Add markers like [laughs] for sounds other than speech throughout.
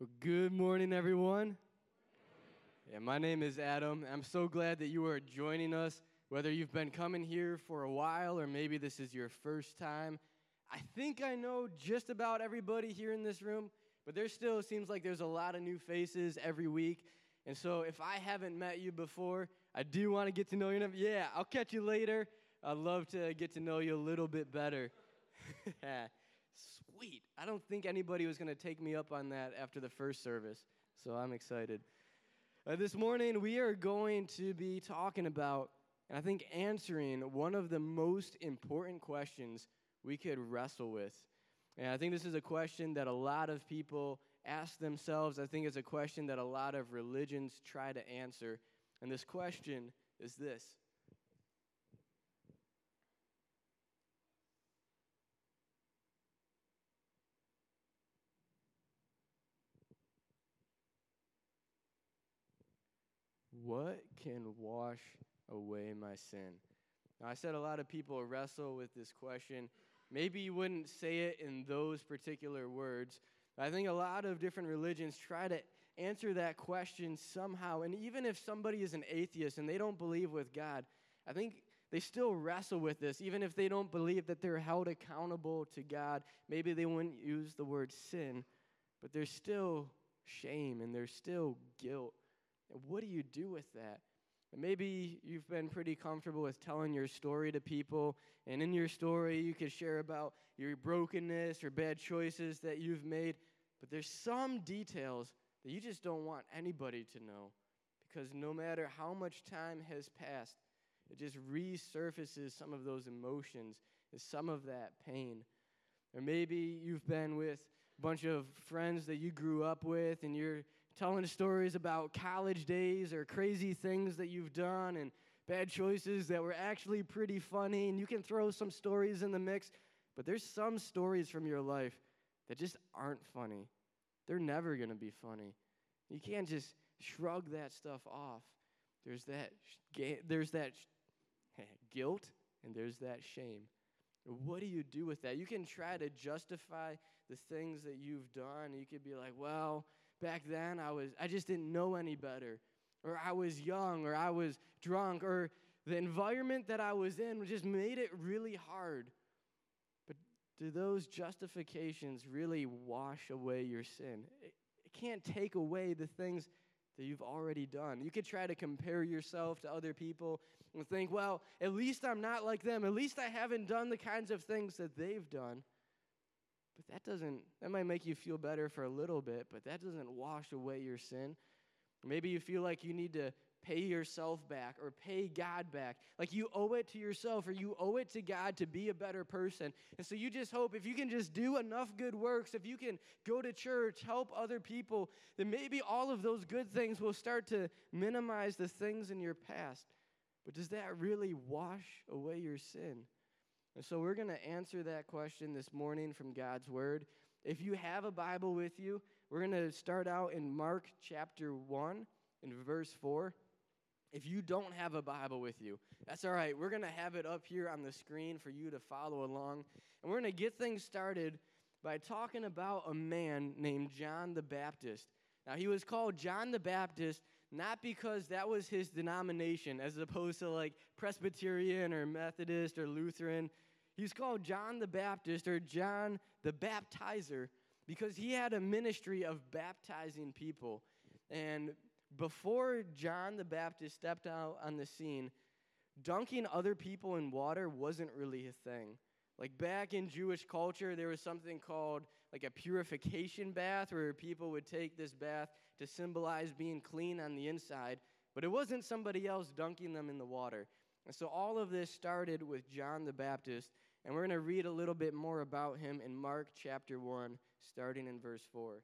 Well, good morning, everyone. Yeah, my name is Adam. I'm so glad that you are joining us, whether you've been coming here for a while or maybe this is your first time. I think I know just about everybody here in this room, but there still seems like there's a lot of new faces every week. And so if I haven't met you before, I do want to get to know you. Yeah, I'll catch you later. I'd love to get to know you a little bit better. [laughs] Sweet. I don't think anybody was going to take me up on that after the first service, so I'm excited. Uh, this morning, we are going to be talking about, and I think answering, one of the most important questions we could wrestle with. And I think this is a question that a lot of people ask themselves. I think it's a question that a lot of religions try to answer. And this question is this What can wash away my sin? Now, I said a lot of people wrestle with this question. Maybe you wouldn't say it in those particular words. I think a lot of different religions try to answer that question somehow. And even if somebody is an atheist and they don't believe with God, I think they still wrestle with this. Even if they don't believe that they're held accountable to God, maybe they wouldn't use the word sin, but there's still shame and there's still guilt what do you do with that? Maybe you've been pretty comfortable with telling your story to people, and in your story, you could share about your brokenness or bad choices that you've made. But there's some details that you just don't want anybody to know because no matter how much time has passed, it just resurfaces some of those emotions and some of that pain. Or maybe you've been with a bunch of friends that you grew up with and you're telling stories about college days or crazy things that you've done and bad choices that were actually pretty funny. And you can throw some stories in the mix, but there's some stories from your life that just aren't funny. They're never going to be funny. You can't just shrug that stuff off. There's that, there's that [laughs] guilt and there's that shame. What do you do with that? You can try to justify the things that you've done. You could be like, well, back then I was I just didn't know any better. Or I was young or I was drunk or the environment that I was in just made it really hard. But do those justifications really wash away your sin? It, it can't take away the things that you've already done. You could try to compare yourself to other people and think, well, at least I'm not like them. At least I haven't done the kinds of things that they've done. But that doesn't, that might make you feel better for a little bit, but that doesn't wash away your sin. Maybe you feel like you need to pay yourself back or pay God back. Like you owe it to yourself or you owe it to God to be a better person. And so you just hope if you can just do enough good works, if you can go to church, help other people, then maybe all of those good things will start to minimize the things in your past. But does that really wash away your sin? And so we're going to answer that question this morning from God's Word. If you have a Bible with you, we're going to start out in Mark chapter 1 in verse 4. If you don't have a Bible with you, that's all right. We're going to have it up here on the screen for you to follow along. And we're going to get things started by talking about a man named John the Baptist. Now, he was called John the Baptist not because that was his denomination, as opposed to like Presbyterian or Methodist or Lutheran. He's called John the Baptist or John the Baptizer because he had a ministry of baptizing people. And before John the Baptist stepped out on the scene, dunking other people in water wasn't really a thing. Like back in Jewish culture, there was something called like a purification bath where people would take this bath to symbolize being clean on the inside, but it wasn't somebody else dunking them in the water. And so all of this started with John the Baptist, and we're going to read a little bit more about him in Mark chapter 1, starting in verse 4.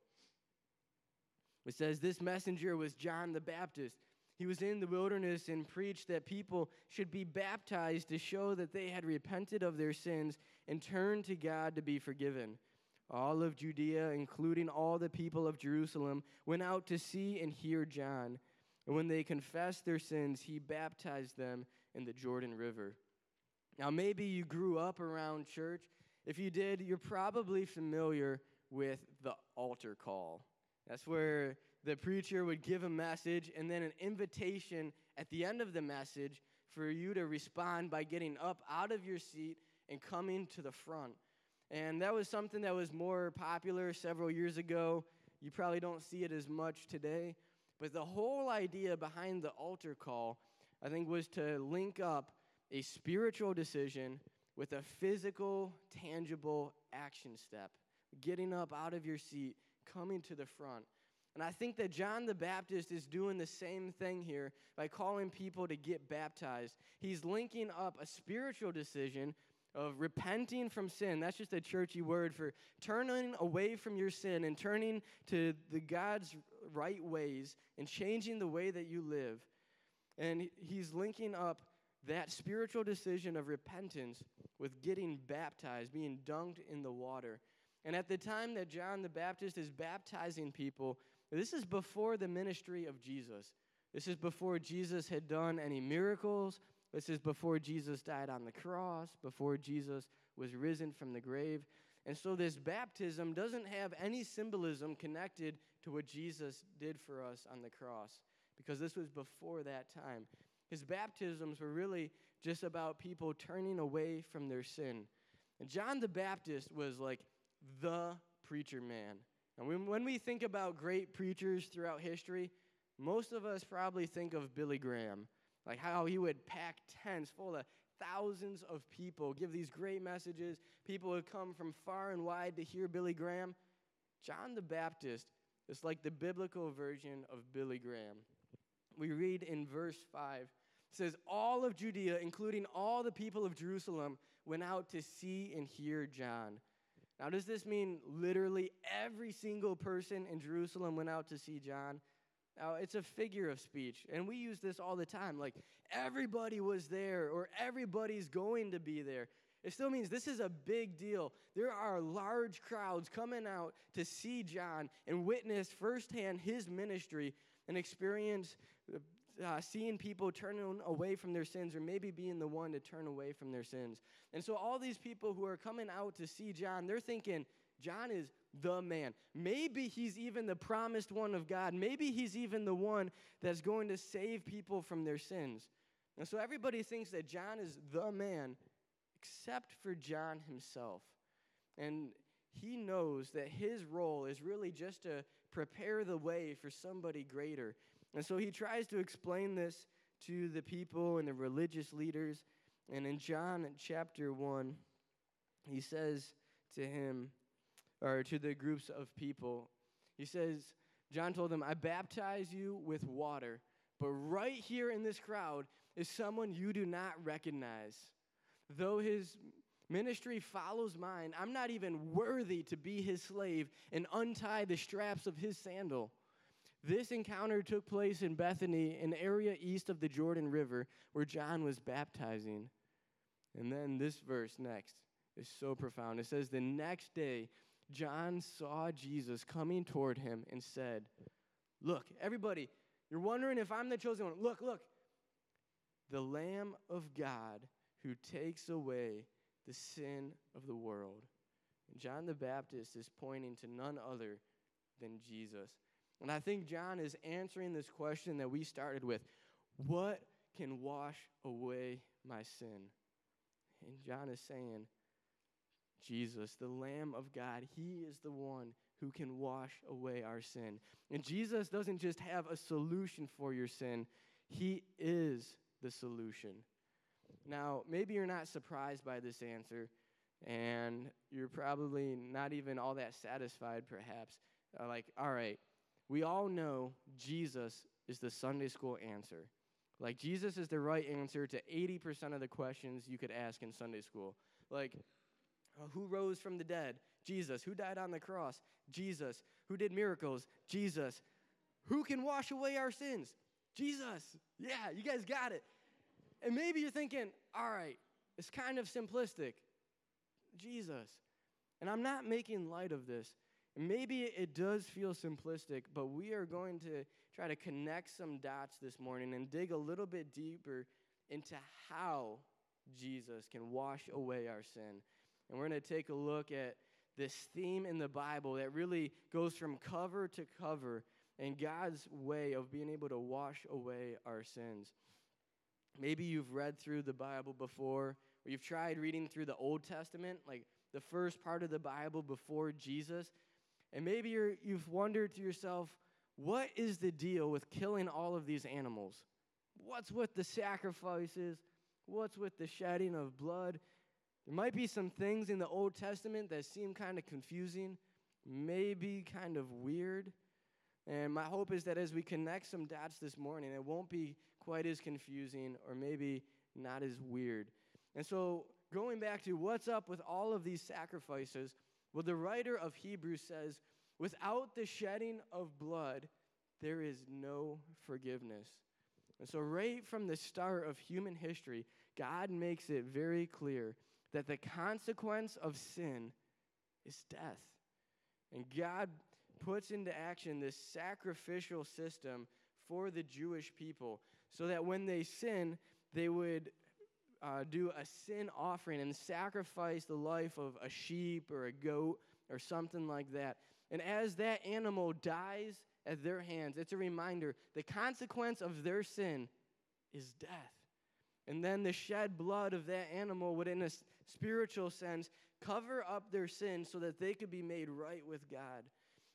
It says, This messenger was John the Baptist. He was in the wilderness and preached that people should be baptized to show that they had repented of their sins and turned to God to be forgiven. All of Judea, including all the people of Jerusalem, went out to see and hear John. And when they confessed their sins, he baptized them in the Jordan River. Now, maybe you grew up around church. If you did, you're probably familiar with the altar call. That's where the preacher would give a message and then an invitation at the end of the message for you to respond by getting up out of your seat and coming to the front. And that was something that was more popular several years ago. You probably don't see it as much today. But the whole idea behind the altar call, I think, was to link up a spiritual decision with a physical, tangible action step. Getting up out of your seat, coming to the front. And I think that John the Baptist is doing the same thing here by calling people to get baptized. He's linking up a spiritual decision of repenting from sin. That's just a churchy word for turning away from your sin and turning to the God's right ways and changing the way that you live. And he's linking up that spiritual decision of repentance with getting baptized, being dunked in the water. And at the time that John the Baptist is baptizing people, this is before the ministry of Jesus. This is before Jesus had done any miracles. This is before Jesus died on the cross, before Jesus was risen from the grave. And so this baptism doesn't have any symbolism connected to what Jesus did for us on the cross because this was before that time. His baptisms were really just about people turning away from their sin. And John the Baptist was like the preacher man. And when, when we think about great preachers throughout history, most of us probably think of Billy Graham, like how he would pack tents full of thousands of people, give these great messages. People would come from far and wide to hear Billy Graham. John the Baptist is like the biblical version of Billy Graham. We read in verse 5 it says, All of Judea, including all the people of Jerusalem, went out to see and hear John. Now, does this mean literally every single person in Jerusalem went out to see John? Now, it's a figure of speech, and we use this all the time. Like, everybody was there, or everybody's going to be there. It still means this is a big deal. There are large crowds coming out to see John and witness firsthand his ministry and experience uh, seeing people turning away from their sins or maybe being the one to turn away from their sins. And so, all these people who are coming out to see John, they're thinking, John is the man. Maybe he's even the promised one of God. Maybe he's even the one that's going to save people from their sins. And so, everybody thinks that John is the man, except for John himself. And he knows that his role is really just to prepare the way for somebody greater. And so he tries to explain this to the people and the religious leaders. And in John chapter 1, he says to him, or to the groups of people, he says, John told them, I baptize you with water, but right here in this crowd is someone you do not recognize. Though his ministry follows mine, I'm not even worthy to be his slave and untie the straps of his sandal. This encounter took place in Bethany, an area east of the Jordan River where John was baptizing. And then this verse next is so profound. It says, The next day, John saw Jesus coming toward him and said, Look, everybody, you're wondering if I'm the chosen one. Look, look. The Lamb of God who takes away the sin of the world. And John the Baptist is pointing to none other than Jesus. And I think John is answering this question that we started with What can wash away my sin? And John is saying, Jesus, the Lamb of God, He is the one who can wash away our sin. And Jesus doesn't just have a solution for your sin, He is the solution. Now, maybe you're not surprised by this answer, and you're probably not even all that satisfied, perhaps. Uh, like, all right, we all know Jesus is the Sunday school answer. Like, Jesus is the right answer to 80% of the questions you could ask in Sunday school. Like, uh, who rose from the dead? Jesus. Who died on the cross? Jesus. Who did miracles? Jesus. Who can wash away our sins? Jesus. Yeah, you guys got it. And maybe you're thinking, all right, it's kind of simplistic. Jesus. And I'm not making light of this. Maybe it does feel simplistic, but we are going to try to connect some dots this morning and dig a little bit deeper into how Jesus can wash away our sin. And we're going to take a look at this theme in the Bible that really goes from cover to cover and God's way of being able to wash away our sins. Maybe you've read through the Bible before, or you've tried reading through the Old Testament, like the first part of the Bible before Jesus, and maybe you you've wondered to yourself, what is the deal with killing all of these animals? What's with the sacrifices? What's with the shedding of blood? There might be some things in the Old Testament that seem kind of confusing, maybe kind of weird. And my hope is that as we connect some dots this morning, it won't be quite as confusing or maybe not as weird. And so, going back to what's up with all of these sacrifices, well, the writer of Hebrews says, without the shedding of blood, there is no forgiveness. And so, right from the start of human history, God makes it very clear that the consequence of sin is death. And God puts into action this sacrificial system for the Jewish people so that when they sin, they would uh, do a sin offering and sacrifice the life of a sheep or a goat or something like that. And as that animal dies at their hands, it's a reminder the consequence of their sin is death. And then the shed blood of that animal would, in a spiritual sense, cover up their sin so that they could be made right with God.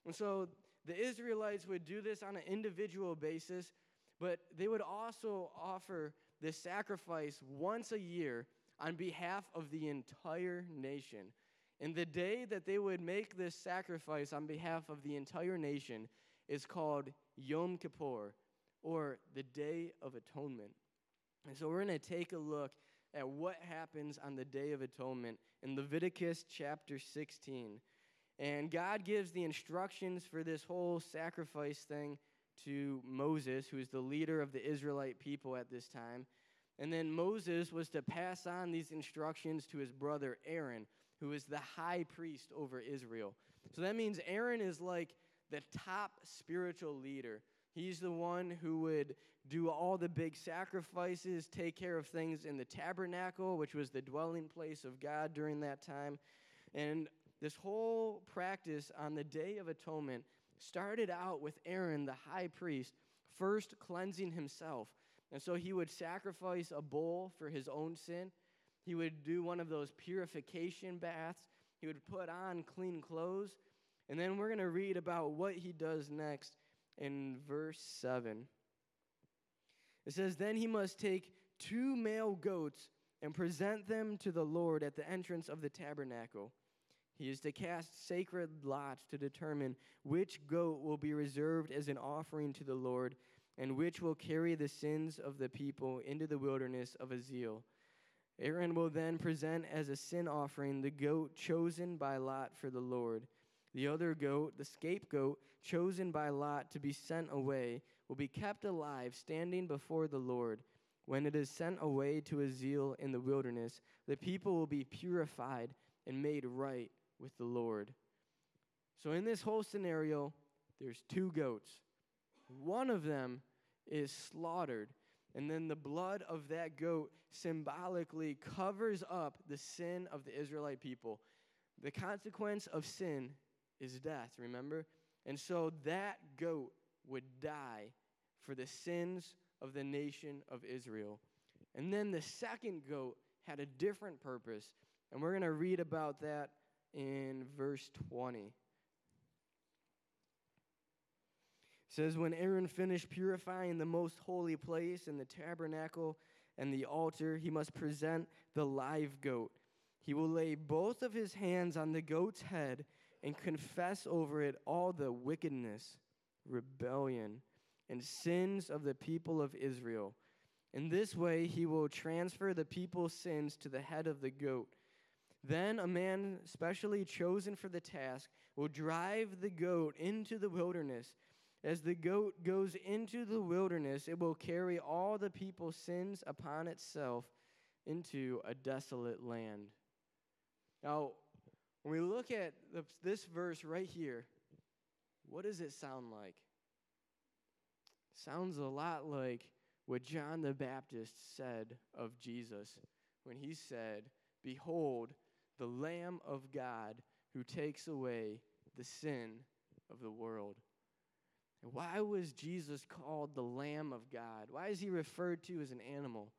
And so the Israelites would do this on an individual basis, but they would also offer this sacrifice once a year on behalf of the entire nation. And the day that they would make this sacrifice on behalf of the entire nation is called Yom Kippur, or the Day of Atonement. And so we're going to take a look at what happens on the Day of Atonement in Leviticus chapter 16. And God gives the instructions for this whole sacrifice thing to Moses, who is the leader of the Israelite people at this time. And then Moses was to pass on these instructions to his brother Aaron, who is the high priest over Israel. So that means Aaron is like the top spiritual leader. He's the one who would do all the big sacrifices, take care of things in the tabernacle, which was the dwelling place of God during that time. And this whole practice on the Day of Atonement started out with Aaron, the high priest, first cleansing himself. And so he would sacrifice a bull for his own sin. He would do one of those purification baths. He would put on clean clothes. And then we're going to read about what he does next in verse 7. It says, Then he must take two male goats and present them to the Lord at the entrance of the tabernacle. He is to cast sacred lots to determine which goat will be reserved as an offering to the Lord and which will carry the sins of the people into the wilderness of Azazel. Aaron will then present as a sin offering the goat chosen by Lot for the Lord. The other goat, the scapegoat, chosen by Lot to be sent away, will be kept alive, standing before the Lord. When it is sent away to Azazel in the wilderness, the people will be purified and made right with the Lord. So, in this whole scenario, there's two goats. One of them is slaughtered, and then the blood of that goat symbolically covers up the sin of the Israelite people. The consequence of sin is death, remember? And so that goat would die for the sins of the nation of Israel. And then the second goat had a different purpose, and we're going to read about that in verse 20. It says, When Aaron finished purifying the most holy place and the tabernacle and the altar, he must present the live goat. He will lay both of his hands on the goat's head and confess over it all the wickedness, rebellion, and sins of the people of Israel. In this way, he will transfer the people's sins to the head of the goat then a man specially chosen for the task will drive the goat into the wilderness. As the goat goes into the wilderness, it will carry all the people's sins upon itself into a desolate land. Now, when we look at this verse right here, what does it sound like? Sounds a lot like what John the Baptist said of Jesus when he said, Behold, the Lamb of God who takes away the sin of the world. And why was Jesus called the Lamb of God? Why is he referred to as an animal?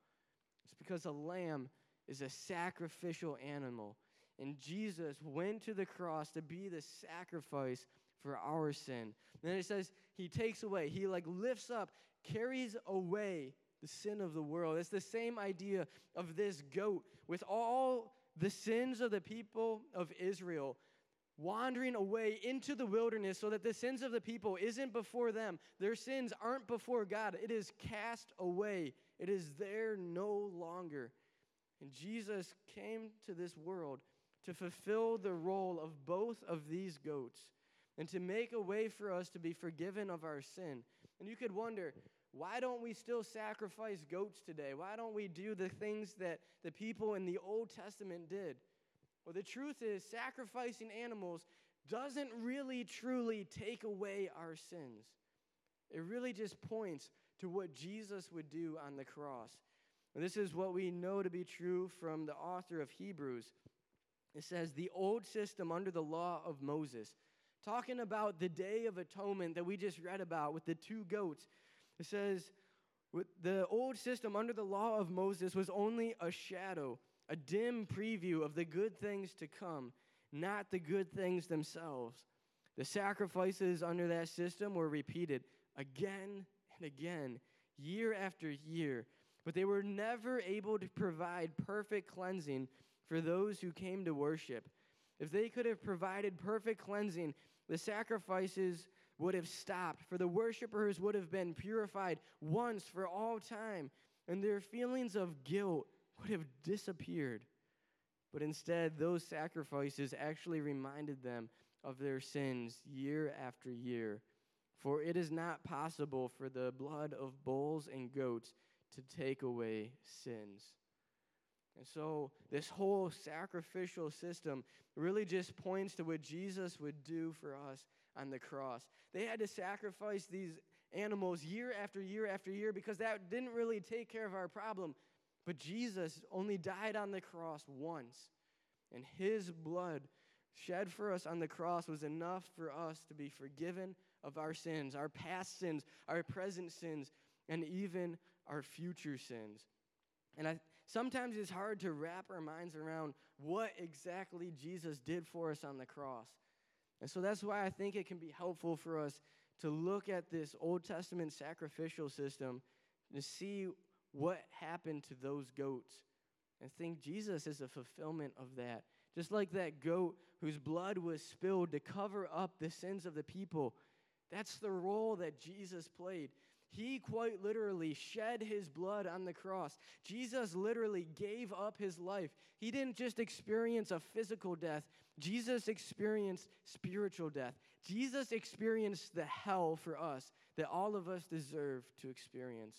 It's because a lamb is a sacrificial animal. And Jesus went to the cross to be the sacrifice for our sin. And then it says he takes away, he like lifts up, carries away the sin of the world. It's the same idea of this goat with all the sins of the people of Israel wandering away into the wilderness so that the sins of the people isn't before them. Their sins aren't before God. It is cast away. It is there no longer. And Jesus came to this world to fulfill the role of both of these goats and to make a way for us to be forgiven of our sin. And you could wonder, why don't we still sacrifice goats today? Why don't we do the things that the people in the Old Testament did? Well, the truth is, sacrificing animals doesn't really truly take away our sins. It really just points to what Jesus would do on the cross. And this is what we know to be true from the author of Hebrews. It says, the old system under the law of Moses, talking about the day of atonement that we just read about with the two goats it says, the old system under the law of Moses was only a shadow, a dim preview of the good things to come, not the good things themselves. The sacrifices under that system were repeated again and again, year after year, but they were never able to provide perfect cleansing for those who came to worship. If they could have provided perfect cleansing, the sacrifices would have stopped, for the worshipers would have been purified once for all time, and their feelings of guilt would have disappeared. But instead, those sacrifices actually reminded them of their sins year after year. For it is not possible for the blood of bulls and goats to take away sins. And so, this whole sacrificial system really just points to what Jesus would do for us on the cross. They had to sacrifice these animals year after year after year because that didn't really take care of our problem. But Jesus only died on the cross once, and his blood shed for us on the cross was enough for us to be forgiven of our sins, our past sins, our present sins, and even our future sins. And I, sometimes it's hard to wrap our minds around what exactly Jesus did for us on the cross. And so that's why I think it can be helpful for us to look at this Old Testament sacrificial system and see what happened to those goats and think Jesus is a fulfillment of that. Just like that goat whose blood was spilled to cover up the sins of the people, that's the role that Jesus played. He quite literally shed his blood on the cross. Jesus literally gave up his life. He didn't just experience a physical death, Jesus experienced spiritual death. Jesus experienced the hell for us that all of us deserve to experience.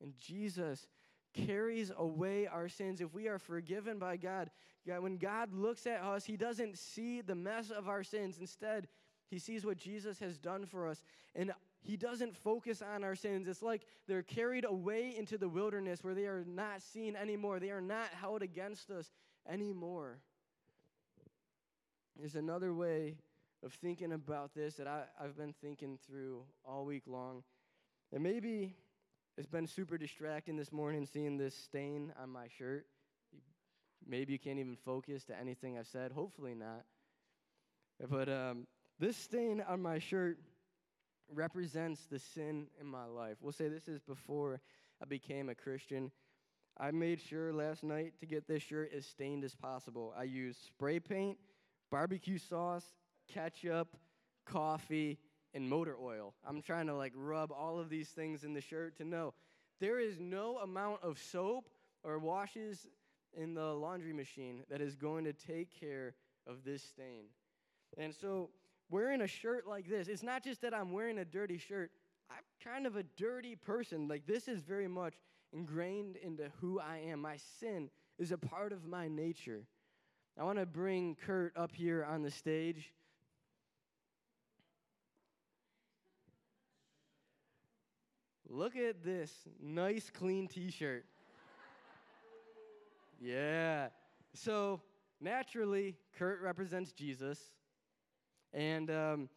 And Jesus carries away our sins if we are forgiven by God. When God looks at us, He doesn't see the mess of our sins. Instead, He sees what Jesus has done for us. And he doesn't focus on our sins. It's like they're carried away into the wilderness where they are not seen anymore. They are not held against us anymore. There's another way of thinking about this that I, I've been thinking through all week long. And maybe it's been super distracting this morning seeing this stain on my shirt. Maybe you can't even focus to anything I've said. Hopefully not. But um, this stain on my shirt represents the sin in my life. We'll say this is before I became a Christian. I made sure last night to get this shirt as stained as possible. I used spray paint, barbecue sauce, ketchup, coffee, and motor oil. I'm trying to like rub all of these things in the shirt to know there is no amount of soap or washes in the laundry machine that is going to take care of this stain. And so wearing a shirt like this, it's not just that I'm wearing a dirty shirt. I'm kind of a dirty person. Like, this is very much ingrained into who I am. My sin is a part of my nature. I want to bring Kurt up here on the stage. Look at this nice, clean t shirt. [laughs] yeah. So, naturally, Kurt represents Jesus. And um,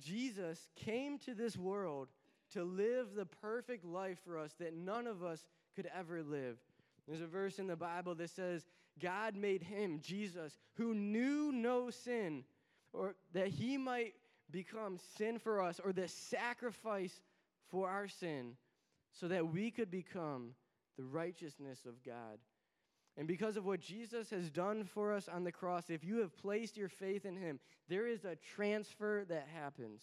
Jesus came to this world to live the perfect life for us that none of us could ever live. There's a verse in the Bible that says, God made him, Jesus, who knew no sin, or that he might become sin for us, or the sacrifice for our sin, so that we could become the righteousness of God. And because of what Jesus has done for us on the cross, if you have placed your faith in him, there is a transfer that happens.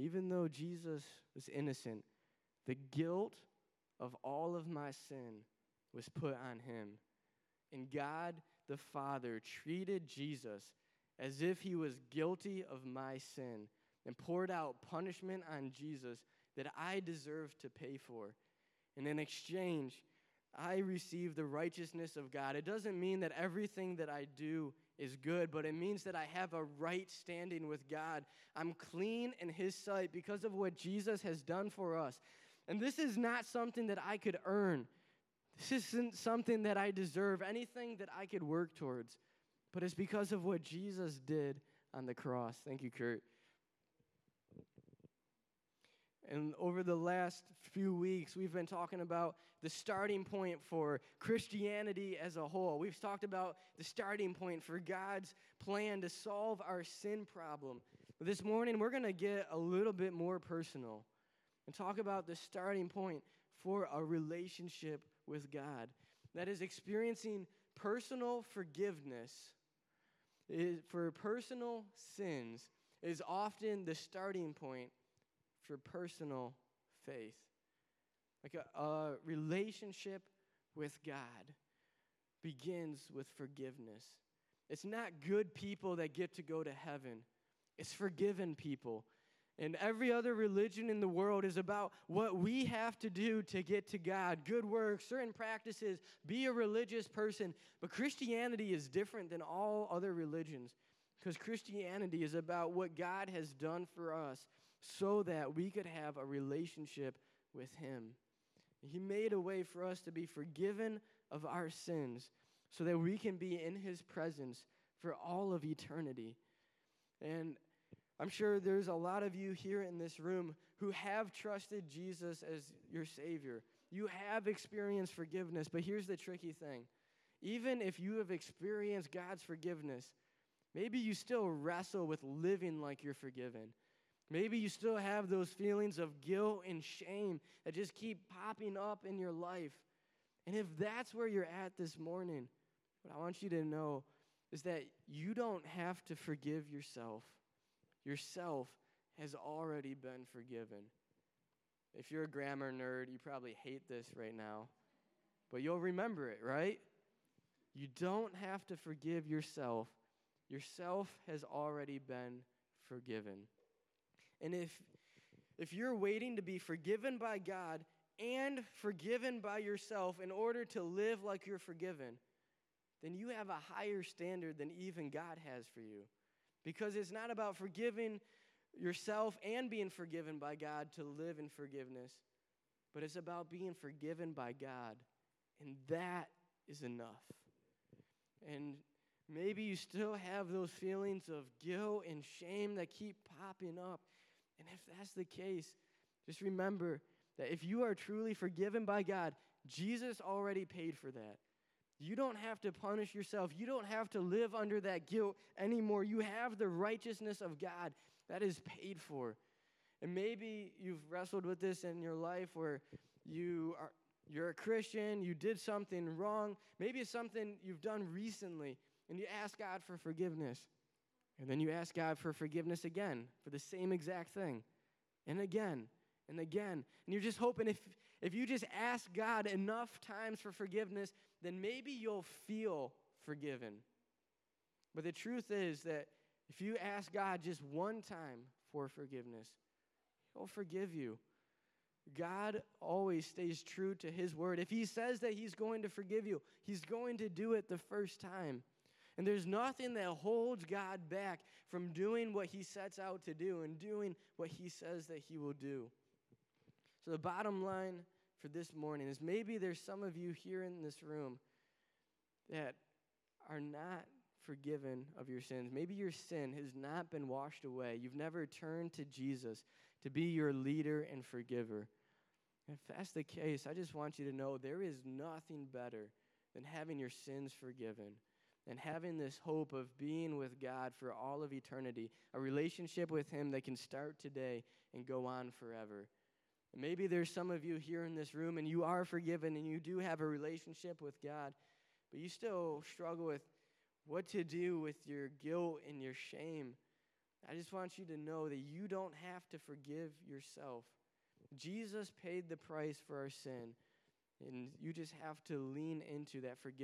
Even though Jesus was innocent, the guilt of all of my sin was put on him. And God the Father treated Jesus as if he was guilty of my sin and poured out punishment on Jesus that I deserved to pay for. And in exchange, I receive the righteousness of God. It doesn't mean that everything that I do is good, but it means that I have a right standing with God. I'm clean in His sight because of what Jesus has done for us. And this is not something that I could earn. This isn't something that I deserve, anything that I could work towards. But it's because of what Jesus did on the cross. Thank you, Kurt. And over the last few weeks, we've been talking about the starting point for Christianity as a whole. We've talked about the starting point for God's plan to solve our sin problem. But this morning, we're going to get a little bit more personal and talk about the starting point for a relationship with God. That is experiencing personal forgiveness for personal sins is often the starting point for personal faith. Like a, a relationship with God begins with forgiveness. It's not good people that get to go to heaven, it's forgiven people. And every other religion in the world is about what we have to do to get to God good works, certain practices, be a religious person. But Christianity is different than all other religions because Christianity is about what God has done for us so that we could have a relationship with Him. He made a way for us to be forgiven of our sins so that we can be in His presence for all of eternity. And I'm sure there's a lot of you here in this room who have trusted Jesus as your Savior. You have experienced forgiveness, but here's the tricky thing. Even if you have experienced God's forgiveness, maybe you still wrestle with living like you're forgiven. Maybe you still have those feelings of guilt and shame that just keep popping up in your life. And if that's where you're at this morning, what I want you to know is that you don't have to forgive yourself. Yourself has already been forgiven. If you're a grammar nerd, you probably hate this right now, but you'll remember it, right? You don't have to forgive yourself. Yourself has already been forgiven. And if, if you're waiting to be forgiven by God and forgiven by yourself in order to live like you're forgiven, then you have a higher standard than even God has for you. Because it's not about forgiving yourself and being forgiven by God to live in forgiveness, but it's about being forgiven by God. And that is enough. And maybe you still have those feelings of guilt and shame that keep popping up. And if that's the case, just remember that if you are truly forgiven by God, Jesus already paid for that. You don't have to punish yourself. You don't have to live under that guilt anymore. You have the righteousness of God that is paid for. And maybe you've wrestled with this in your life where you are you're a Christian, you did something wrong. Maybe it's something you've done recently and you ask God for forgiveness. And then you ask God for forgiveness again for the same exact thing. And again and again. And you're just hoping if, if you just ask God enough times for forgiveness, then maybe you'll feel forgiven. But the truth is that if you ask God just one time for forgiveness, He'll forgive you. God always stays true to his word. If he says that he's going to forgive you, he's going to do it the first time. And there's nothing that holds God back from doing what he sets out to do and doing what he says that he will do. So, the bottom line for this morning is maybe there's some of you here in this room that are not forgiven of your sins. Maybe your sin has not been washed away. You've never turned to Jesus to be your leader and forgiver. If that's the case, I just want you to know there is nothing better than having your sins forgiven and having this hope of being with God for all of eternity, a relationship with Him that can start today and go on forever. And maybe there's some of you here in this room and you are forgiven and you do have a relationship with God, but you still struggle with what to do with your guilt and your shame. I just want you to know that you don't have to forgive yourself. Jesus paid the price for our sin, and you just have to lean into that forgiveness.